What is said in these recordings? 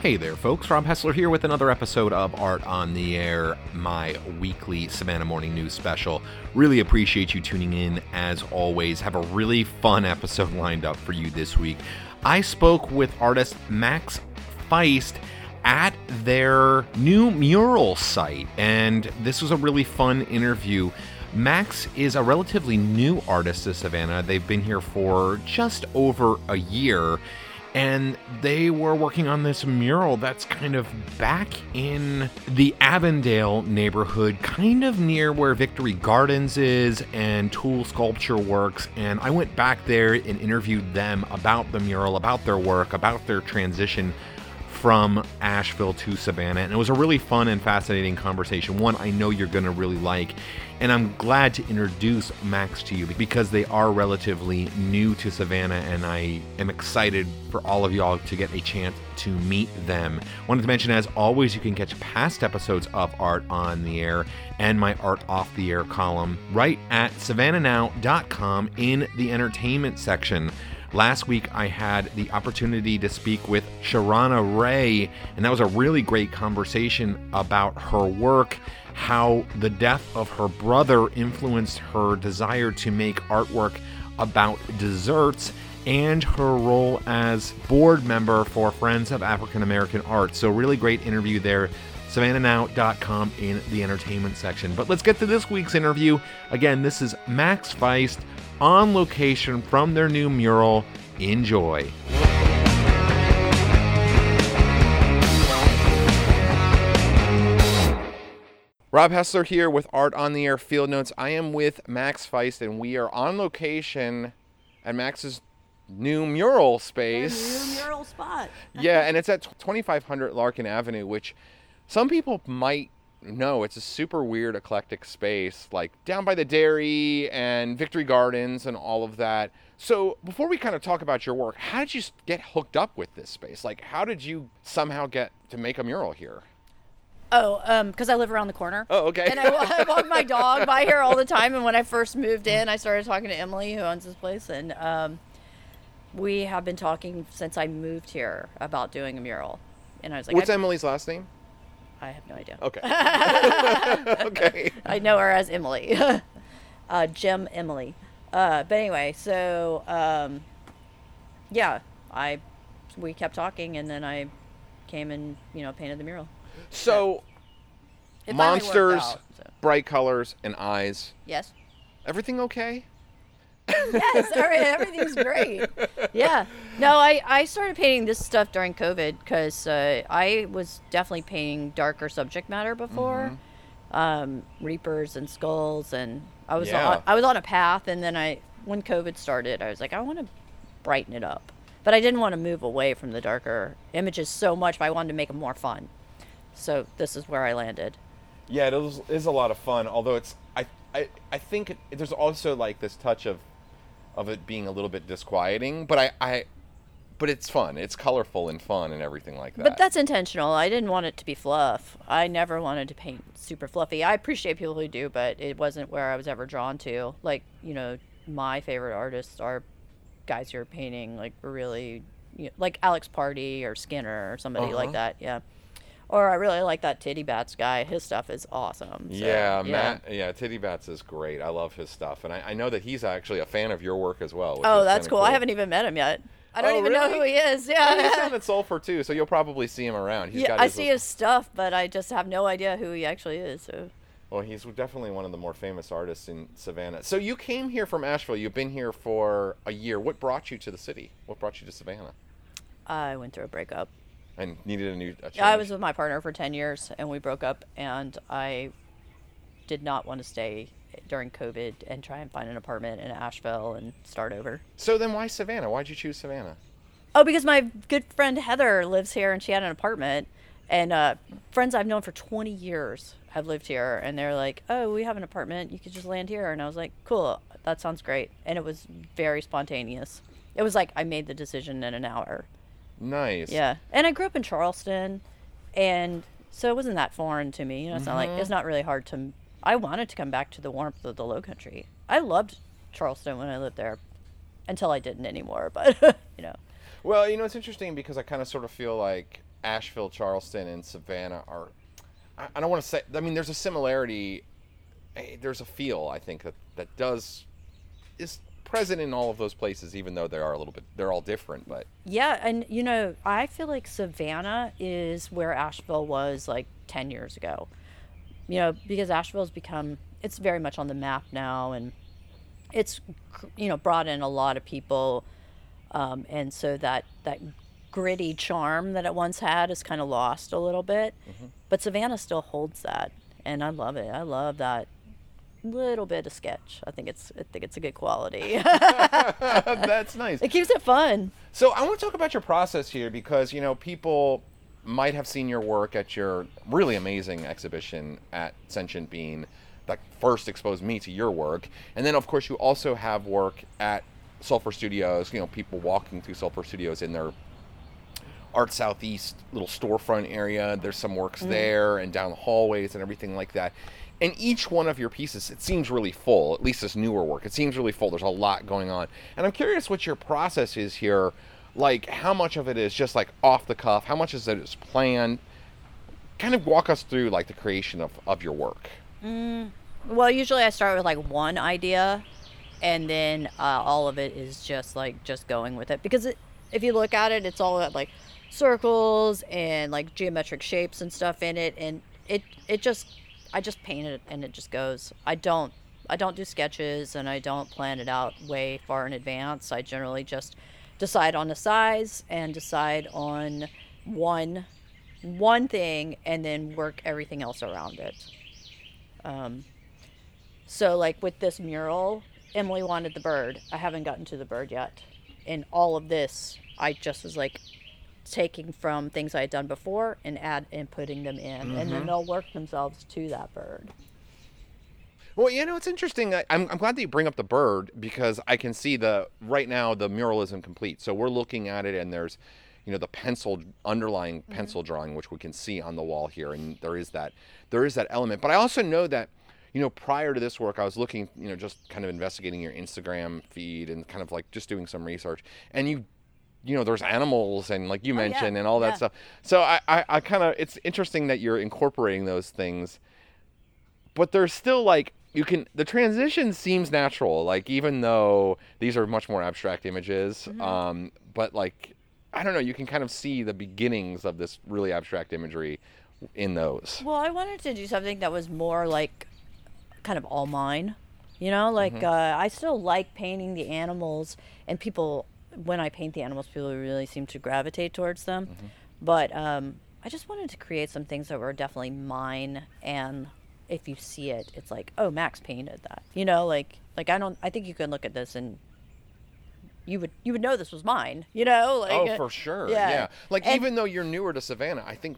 Hey there, folks. Rob Hessler here with another episode of Art on the Air, my weekly Savannah Morning News special. Really appreciate you tuning in as always. Have a really fun episode lined up for you this week. I spoke with artist Max Feist at their new mural site, and this was a really fun interview. Max is a relatively new artist to Savannah. They've been here for just over a year and they were working on this mural that's kind of back in the Avondale neighborhood, kind of near where Victory Gardens is and Tool Sculpture Works. And I went back there and interviewed them about the mural, about their work, about their transition from Asheville to Savannah. And it was a really fun and fascinating conversation, one I know you're going to really like. And I'm glad to introduce Max to you because they are relatively new to Savannah, and I am excited for all of y'all to get a chance to meet them. Wanted to mention, as always, you can catch past episodes of Art on the Air and my Art Off the Air column right at savannahnow.com in the entertainment section. Last week, I had the opportunity to speak with Sharana Ray, and that was a really great conversation about her work how the death of her brother influenced her desire to make artwork about desserts and her role as board member for Friends of African American Art. So, really great interview there. SavannahNow.com in the entertainment section. But let's get to this week's interview. Again, this is Max Feist on location from their new mural. Enjoy. Rob Hessler here with Art on the Air Field Notes. I am with Max Feist, and we are on location at Max's new mural space. new mural spot. yeah, and it's at 2500 Larkin Avenue, which some people might know. It's a super weird, eclectic space, like down by the dairy and Victory Gardens and all of that. So, before we kind of talk about your work, how did you get hooked up with this space? Like, how did you somehow get to make a mural here? Oh, um, because I live around the corner. Oh, okay. And I, I walk my dog by here all the time. And when I first moved in, I started talking to Emily, who owns this place, and um, we have been talking since I moved here about doing a mural. And I was like, What's Emily's last name? I have no idea. Okay. okay. I know her as Emily, uh, Jim Emily. Uh, but anyway, so um, yeah, I we kept talking, and then I came and you know painted the mural. So, monsters, out, so. bright colors, and eyes. Yes. Everything okay? yes, everything's great. Yeah. No, I, I started painting this stuff during COVID because uh, I was definitely painting darker subject matter before, um, reapers and skulls, and I was Yeah. on, I was on a path, and then I when COVID started, I was like, I want to brighten it up, but I didn't want to move away from the darker images so much, but I wanted to make them more fun. So this is where I landed. Yeah, it is, is a lot of fun. Although it's, I, I, I think there's also like this touch of, of it being a little bit disquieting. But I, I, but it's fun. It's colorful and fun and everything like that. But that's intentional. I didn't want it to be fluff. I never wanted to paint super fluffy. I appreciate people who do, but it wasn't where I was ever drawn to. Like, you know, my favorite artists are guys who are painting like really, you know, like Alex Pardee or Skinner or somebody Uh-huh. like that. Yeah. Or I really like that Titty Bats guy. His stuff is awesome. So, yeah, Matt. Yeah, Titty Bats is great. I love his stuff, and I, I know that he's actually a fan of your work as well. Oh, that's kinda cool. I haven't even met him yet. I don't Oh, even know who he is. And he's Yeah. Oh, down at Sulfur too, so you'll probably see him around. He's yeah, got I see his stuff, but I just have no idea who he actually is. So. Well, he's definitely one of the more famous artists in Savannah. So you came here from Asheville. You've been here for a year. What brought you to the city? What brought you to Savannah? I went through a breakup. And needed a new. A I change? was with my partner for 10 years and we broke up and I did not want to stay during COVID and try and find an apartment in Asheville and start over. So then, why Savannah? Why'd you choose Savannah? Oh, because my good friend Heather lives here and she had an apartment and uh, friends I've known for 20 years have lived here and they're like, "Oh, we have an apartment. You could just land here." And I was like, "Cool. That sounds great." And it was very spontaneous. It was like I made the decision in an hour. Nice. Yeah, and I grew up in Charleston, and so it wasn't that foreign to me. You know, it's not like Mm-hmm. it's not really hard to. I wanted to come back to the warmth of the Low Country. I loved Charleston when I lived there, until I didn't anymore. But you know, Well, you know, it's interesting because I kind of sort of feel like Asheville, Charleston, and Savannah are. I, I don't want to say. I mean, there's a similarity. eh, There's a feel I think that that does is present in all of those places, even though they are a little bit. They're all different, but Yeah, and you know, I feel like Savannah is where Asheville was like 10 years ago. You know, because Asheville's become it's very much on the map now and it's you know, brought in a lot of people um, and so that that gritty charm that it once had is kind of lost a little bit. But Savannah still holds that and I love it. I love that little bit of sketch. I think it's I think it's a good quality. that's nice. it keeps it fun. So I want to talk about your process here because you know people might have seen your work at your really amazing exhibition at Sentient Bean that first exposed me to your work, and then of course you also have work at Sulfur Studios. You know, people walking through Sulfur Studios in their Art Southeast little storefront area. There's some works mm-hmm. there and down the hallways and everything like that. And each one of your pieces, it seems really full. At least this newer work, it seems really full. There's a lot going on, and I'm curious what your process is here. Like, how much of it is just like off the cuff? How much is it is planned? Kind of walk us through like the creation of, of your work. Well, usually I start with like one idea, and then uh, all of it is just like just going with it. Because it, if you look at it, it's all got like circles and like geometric shapes and stuff in it, and it it just I just paint it and it just goes. I don't I don't do sketches and I don't plan it out way far in advance. I generally just decide on the size and decide on one one thing and then work everything else around it. Um, so like with this mural, Emily wanted the bird. I haven't gotten to the bird yet. In all of this, I just was like taking from things I had done before and add and putting them in, and then mm-hmm. they'll work themselves to that bird. Well, you know, it's interesting. I- I'm, I'm glad that you bring up the bird because I can see the right now the mural isn't complete. So we're looking at it, and there's, you know, the pencil underlying mm-hmm. pencil drawing which we can see on the wall here, and there is that there is that element. But I also know that, you know, prior to this work, I was looking, you know, just kind of investigating your Instagram feed and kind of like just doing some research, and you. You know, there's animals and like you Oh, yeah, mentioned and all that yeah. stuff. So I, I, I kind of, it's interesting that you're incorporating those things but there's still like you can the transition seems natural like even though these are much more abstract images Mm-hmm. um but like i don't know you can kind of see the beginnings of this really abstract imagery in those Well, I wanted to do something that was more like kind of all mine. You know, like uh, I still like painting the animals, and people, when I paint the animals, people really seem to gravitate towards them. But um, I just wanted to create some things that were definitely mine, and if you see it, it's like, oh, Max painted that. You know, like like I don't. I think you can look at this and you would you would know this was mine. You know, like oh uh, for sure yeah. yeah, like And- even though you're newer to savannah i think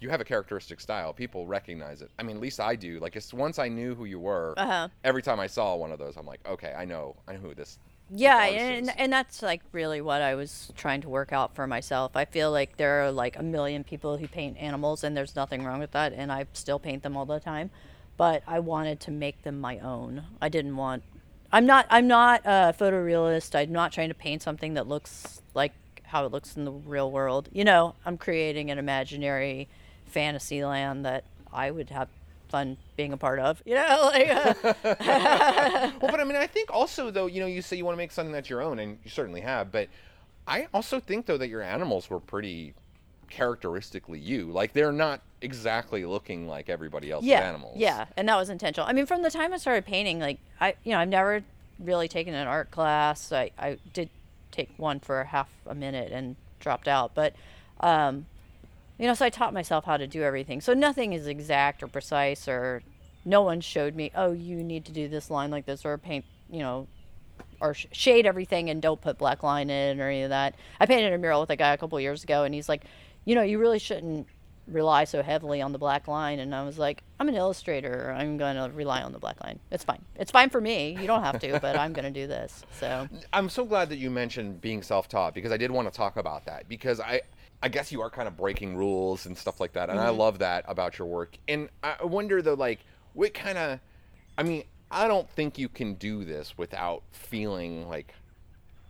you have a characteristic style people recognize it i mean at least i do like it's once i knew who you were Uh-huh. every time i saw one of those i'm like okay i know i know who this Yeah, and, and that's like really what I was trying to work out for myself. I feel like there are like a million people who paint animals, and there's nothing wrong with that, and I still paint them all the time. But I wanted to make them my own. I didn't want. I'm not. I'm not a photorealist. I'm not trying to paint something that looks like how it looks in the real world. You know, I'm creating an imaginary fantasy land that I would have fun being a part of. You know, like. uh, well, but I mean, I think also though, you know, you say you want to make something that's your own, and you certainly have. But I also think though that your animals were pretty characteristically you. Like they're not exactly looking like everybody else's yeah, animals. Yeah, and that was intentional. I mean, from the time I started painting, like I, you know, I've never really taken an art class. I, I did take one for half a minute and dropped out, but, um, you know, so I taught myself how to do everything. So nothing is exact or precise, or no one showed me, oh, you need to do this line like this, or paint, you know, or sh- shade everything and don't put black line in or any of that. I painted a mural with a guy a couple years ago, and he's like, you know, you really shouldn't rely so heavily on the black line. And I was like, I'm an illustrator. I'm going to rely on the black line. It's fine. It's fine for me. You don't have to, but I'm going to do this. So I'm so glad that you mentioned being self-taught because I did want to talk about that because I I guess you are kind of breaking rules and stuff like that and I love that about your work. And I wonder though like what kind of I mean, I don't think you can do this without feeling like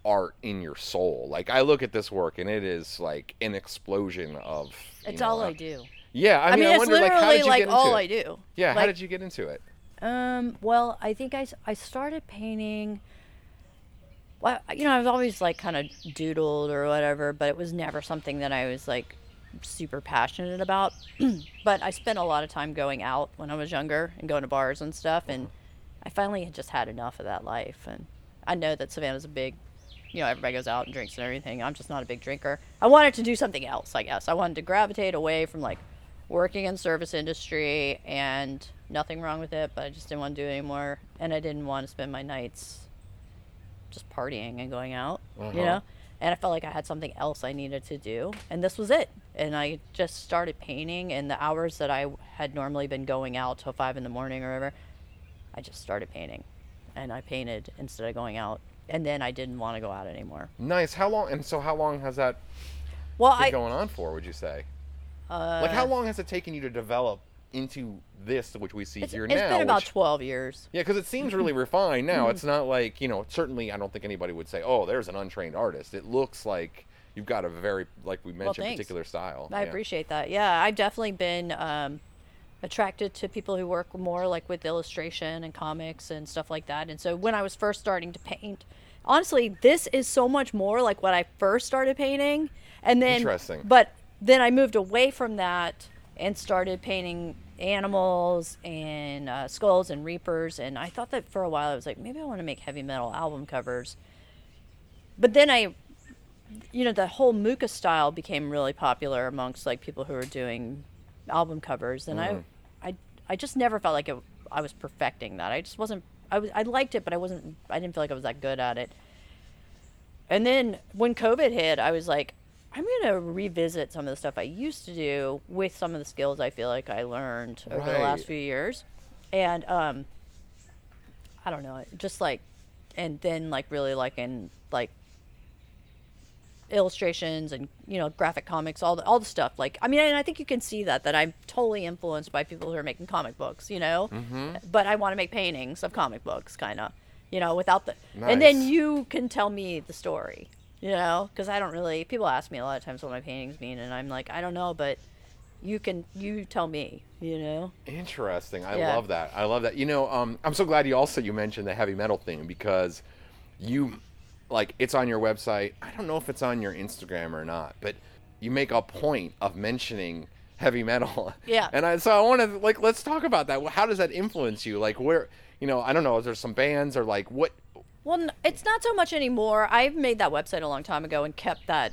art in your soul. Like I look at this work and it is like an explosion of. It's know, all I do. Yeah, I I mean, mean, I it's wonder like how literally did you like get into all it? I do. Yeah, how did you get into it? Um, well, I think I, I started painting. Well, you know, I was always like kind of doodled or whatever, but it was never something that I was like super passionate about. but I spent a lot of time going out when I was younger and going to bars and stuff, and I finally had just had enough of that life. And I know that Savannah's a big, you know, everybody goes out and drinks and everything. I'm just not a big drinker. I wanted to do something else, I guess. I wanted to gravitate away from like working in service industry and nothing wrong with it, but I just didn't want to do it anymore. And I didn't want to spend my nights just partying and going out, you Uh-huh. know? And I felt like I had something else I needed to do. And this was it. And I just started painting, and the hours that I had normally been going out till five in the morning or whatever, I just started painting. And I painted instead of going out. And then I didn't want to go out anymore. Nice. How long? And so, how long has that Well, been I. going on for? Would you say? Uh, Like, how long has it taken you to develop into this, which we see it's, here it's now? It's been about which- 12 years. Yeah, because it seems really refined now. It's not like you know. Certainly, I don't think anybody would say, "Oh, there's an untrained artist." It looks like you've got a very, like we mentioned, thanks. particular style. I Yeah. appreciate that. Yeah, I've definitely been um, attracted to people who work more like with illustration and comics and stuff like that. And so when I was first starting to paint, honestly, this is so much more like what I first started painting. And then, Interesting. but then I moved away from that and started painting animals and uh, skulls and reapers. And I thought that for a while I was like, maybe I want to make heavy metal album covers. But then I you know the whole Mucha style became really popular amongst like people who were doing album covers, and I, I, I just never felt like it, I was perfecting that. I just wasn't. I was. I liked it, but I wasn't. I didn't feel like I was that good at it. And then when COVID hit, I was like, I'm gonna revisit some of the stuff I used to do with some of the skills I feel like I learned over the last few years, and um, I don't know, just like, and then like really like in like illustrations and you know graphic comics all the all the stuff like i mean and i think you can see that that i'm totally influenced by people who are making comic books you know? Mm-hmm. but i want to make paintings of comic books kind of you know without the and then you can tell me the story you know because i don't really people ask me a lot of times what my paintings mean and i'm like i don't know but you can you tell me you know Interesting. I Yeah. love that. I love that. You know, um, I'm so glad you also you mentioned the heavy metal thing because you like it's on your website. I don't know if it's on your Instagram or not, but you make a point of mentioning heavy metal. Yeah. And I so I want to like let's talk about that. How does that influence you? Like where you know I don't know. Is there some bands or like what? Well it's not so much anymore i've made that website a long time ago and kept that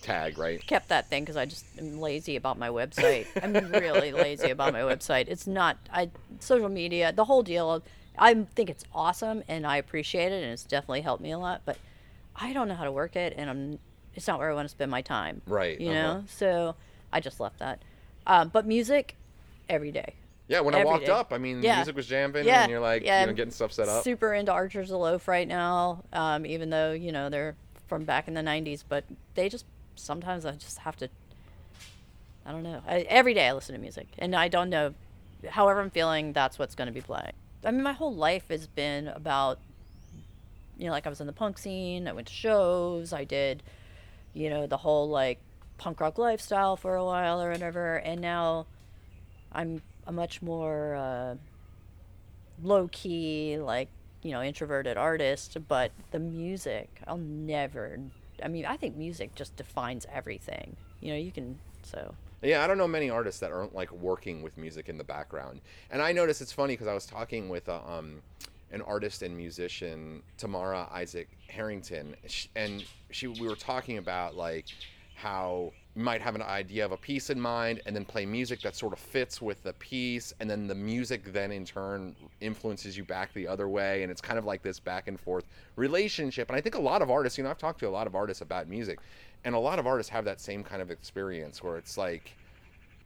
Tag right. kept that thing because I just am lazy about my website. I'm really lazy about my website. It's not I social media, the whole deal. I think it's awesome and I appreciate it and it's definitely helped me a lot. But I don't know how to work it and I'm. It's not where I want to spend my time. Right, You uh-huh. know. So I just left that. Um, but music, every day. Yeah. When I walked day. up, I mean, the Yeah. music was jamming, Yeah, and you're like, yeah, you know, getting stuff set up. Super into Archers of Loaf right now, um, even though you know they're from back in the '90s, but they just sometimes I just have to. I don't know. I, every day I listen to music, and I don't know. However I'm feeling, that's what's going to be playing. I mean, my whole life has been about, you know, like I was in the punk scene. I went to shows. I did, you know, the whole like punk rock lifestyle for a while or whatever, and now I'm a much more uh, low key, like you know, introverted artist. But the music, I'll never. I mean, I think music just defines everything. You know, you can so. Yeah, I don't know many artists that aren't like working with music in the background. And I noticed it's funny because I was talking with uh, um, an artist and musician, Tamara Isaac Harrington, and she we were talking about like how might have an idea of a piece in mind and then play music that sort of fits with the piece and then the music then in turn influences you back the other way and it's kind of like this back and forth relationship. And i think a lot of artists you know i've talked to a lot of artists about music and a lot of artists have that same kind of experience where it's like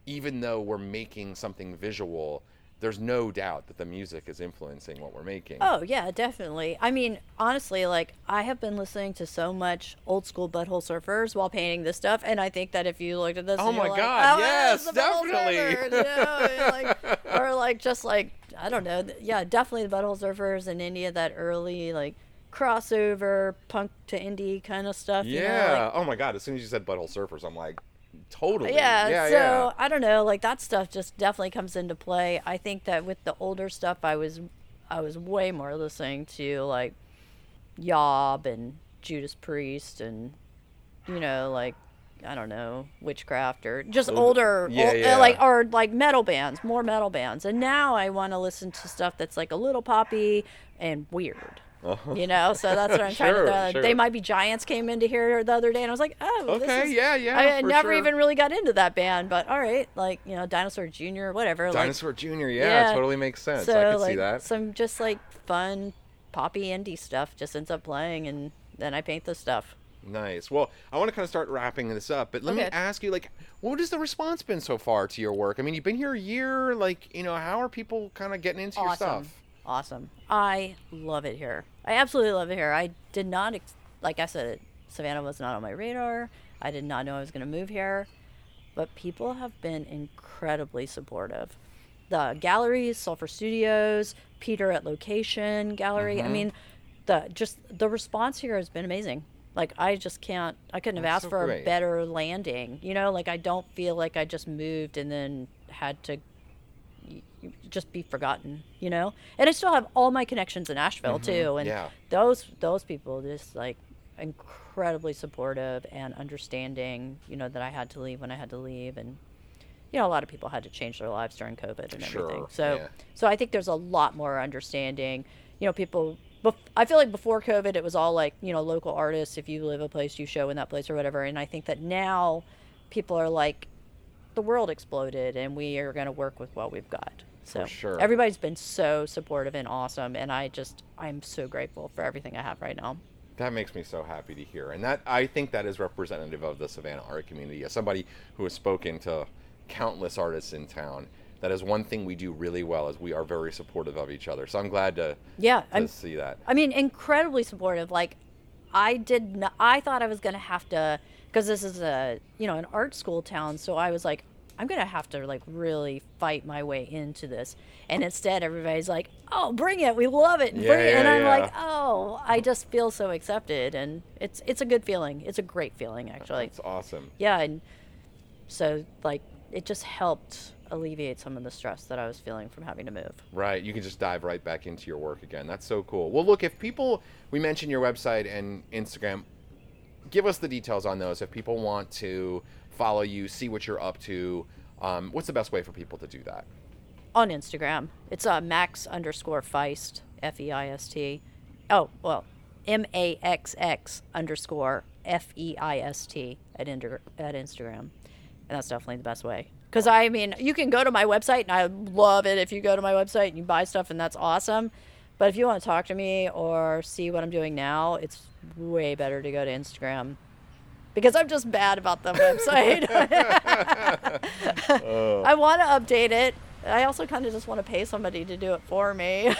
even though we're making something visual there's no doubt that the music is influencing what we're making Oh yeah, definitely. I mean, honestly, like I have been listening to so much old school butthole surfers while painting this stuff, and I think that if you looked at this, Oh my like, God, "Oh, yes, the Butthole definitely." Surfers," you know, like, or like just like I don't know, yeah, definitely the butthole surfers and India, that early like crossover punk to indie kind of stuff. you know, Yeah. like- oh my god. As soon as you said Butthole Surfers, I'm like, totally. yeah, Yeah. so yeah. I don't know, like that stuff just definitely comes into play. I think that with the older stuff, I was, I was way more listening to like, Yob and Judas Priest and, you know, like, I don't know, witchcraft or just Those- older, yeah, ol- uh, yeah. like or like metal bands, more metal bands. And now I want to listen to stuff that's like a little poppy and weird. You know, so that's what I'm trying Uh-huh. Sure, to. Uh, sure. They might be giants came into here the other day, and I was like, oh, this Okay, is- yeah, yeah, I never sure. even really got into that band, but all right, like you know, Dinosaur Jr. whatever. Dinosaur Jr. Yeah, yeah. totally makes sense. so I can like see that. some just like fun poppy indie stuff just ends up playing, and then I paint the stuff. Nice. Well, I want to kind of start wrapping this up, but let me ask you, like, what has the response been so far to your work? I mean, you've been here a year. Like, you know, how are people kind of getting into your awesome. stuff? Awesome. I love it here. I absolutely love it here. I did not, ex- like I said, Savannah was not on my radar. I did not know I was going to move here, but people have been incredibly supportive. The galleries, Sulfur Studios, Peter at Location Gallery. Mm-hmm. I mean, the just the response here has been amazing. Like I just can't. I couldn't have asked so for a better landing. You know, like I don't feel like I just moved and then had to just be forgotten, you know. And I still have all my connections in Asheville too, and Mm-hmm. yeah. those those people just like incredibly supportive and understanding. You know that I had to leave when I had to leave, and you know a lot of people had to change their lives during COVID and everything. So yeah. so I think there's a lot more understanding. You know, people. bef- I feel like before COVID, it was all like you know local artists. If you live a place, you show in that place or whatever. And I think that now, people are like, the world exploded, and we are going to work with what we've got. So sure. everybody's been so supportive and awesome, and I just I'm so grateful for everything I have right now. That makes me so happy to hear, and that I think that is representative of the Savannah art community. As somebody who has spoken to countless artists in town, that is one thing we do really well. Is we are very supportive of each other. So I'm glad to, Yeah, to I'm see that. I mean, incredibly supportive. Like, I did not, I thought I was going to have to, because this is a, you know, an art school town. So I was like, I'm going to have to, like, really fight my way into this. And instead, everybody's like, oh, bring it. We love it. Yeah, bring it. And yeah, I'm yeah. like, oh, I just feel so accepted. And it's, it's a good feeling. It's a great feeling, actually. It's awesome. Yeah. And so, like, it just helped alleviate some of the stress that I was feeling from having to move. Right, you can just dive right back into your work again. That's so cool. Well, look, if people, we mentioned your website and Instagram, give us the details on those. If people want to follow you, see what you're up to, um, what's the best way for people to do that? on Instagram. It's uh, max underscore feist, F E I S T. Oh, well, M A X X underscore F E I S T at, Inter- at Instagram. And that's definitely the best way. Because, I mean, you can go to my website, and I love it if you go to my website and you buy stuff, and that's awesome. But if you want to talk to me or see what I'm doing now, it's way better to go to Instagram. Because I'm just bad about the website. I want to update it. I also kind of just want to pay somebody to do it for me.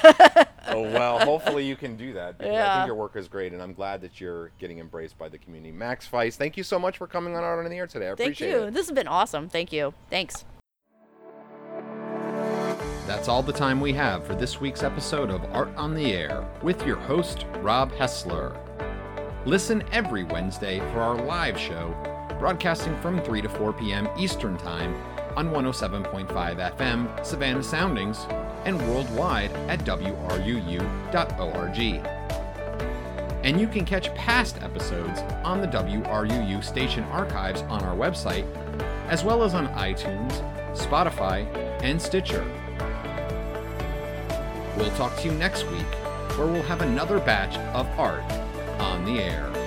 Oh well, hopefully you can do that. Because I think your work is great, and I'm glad that you're getting embraced by the community. Max Feist, thank you so much for coming on Art on the Air today. I Thank appreciate you. it. This has been awesome. Thank you. Thanks. That's all the time we have for this week's episode of Art on the Air with your host, Rob Hessler. Listen every Wednesday for our live show, broadcasting from 3 to 4 p.m. Eastern Time on 107.5 FM Savannah Soundings and worldwide at WRUU.org. And you can catch past episodes on the WRUU station archives on our website, as well as on iTunes, Spotify, and Stitcher. We'll talk to you next week, where we'll have another batch of art on the air.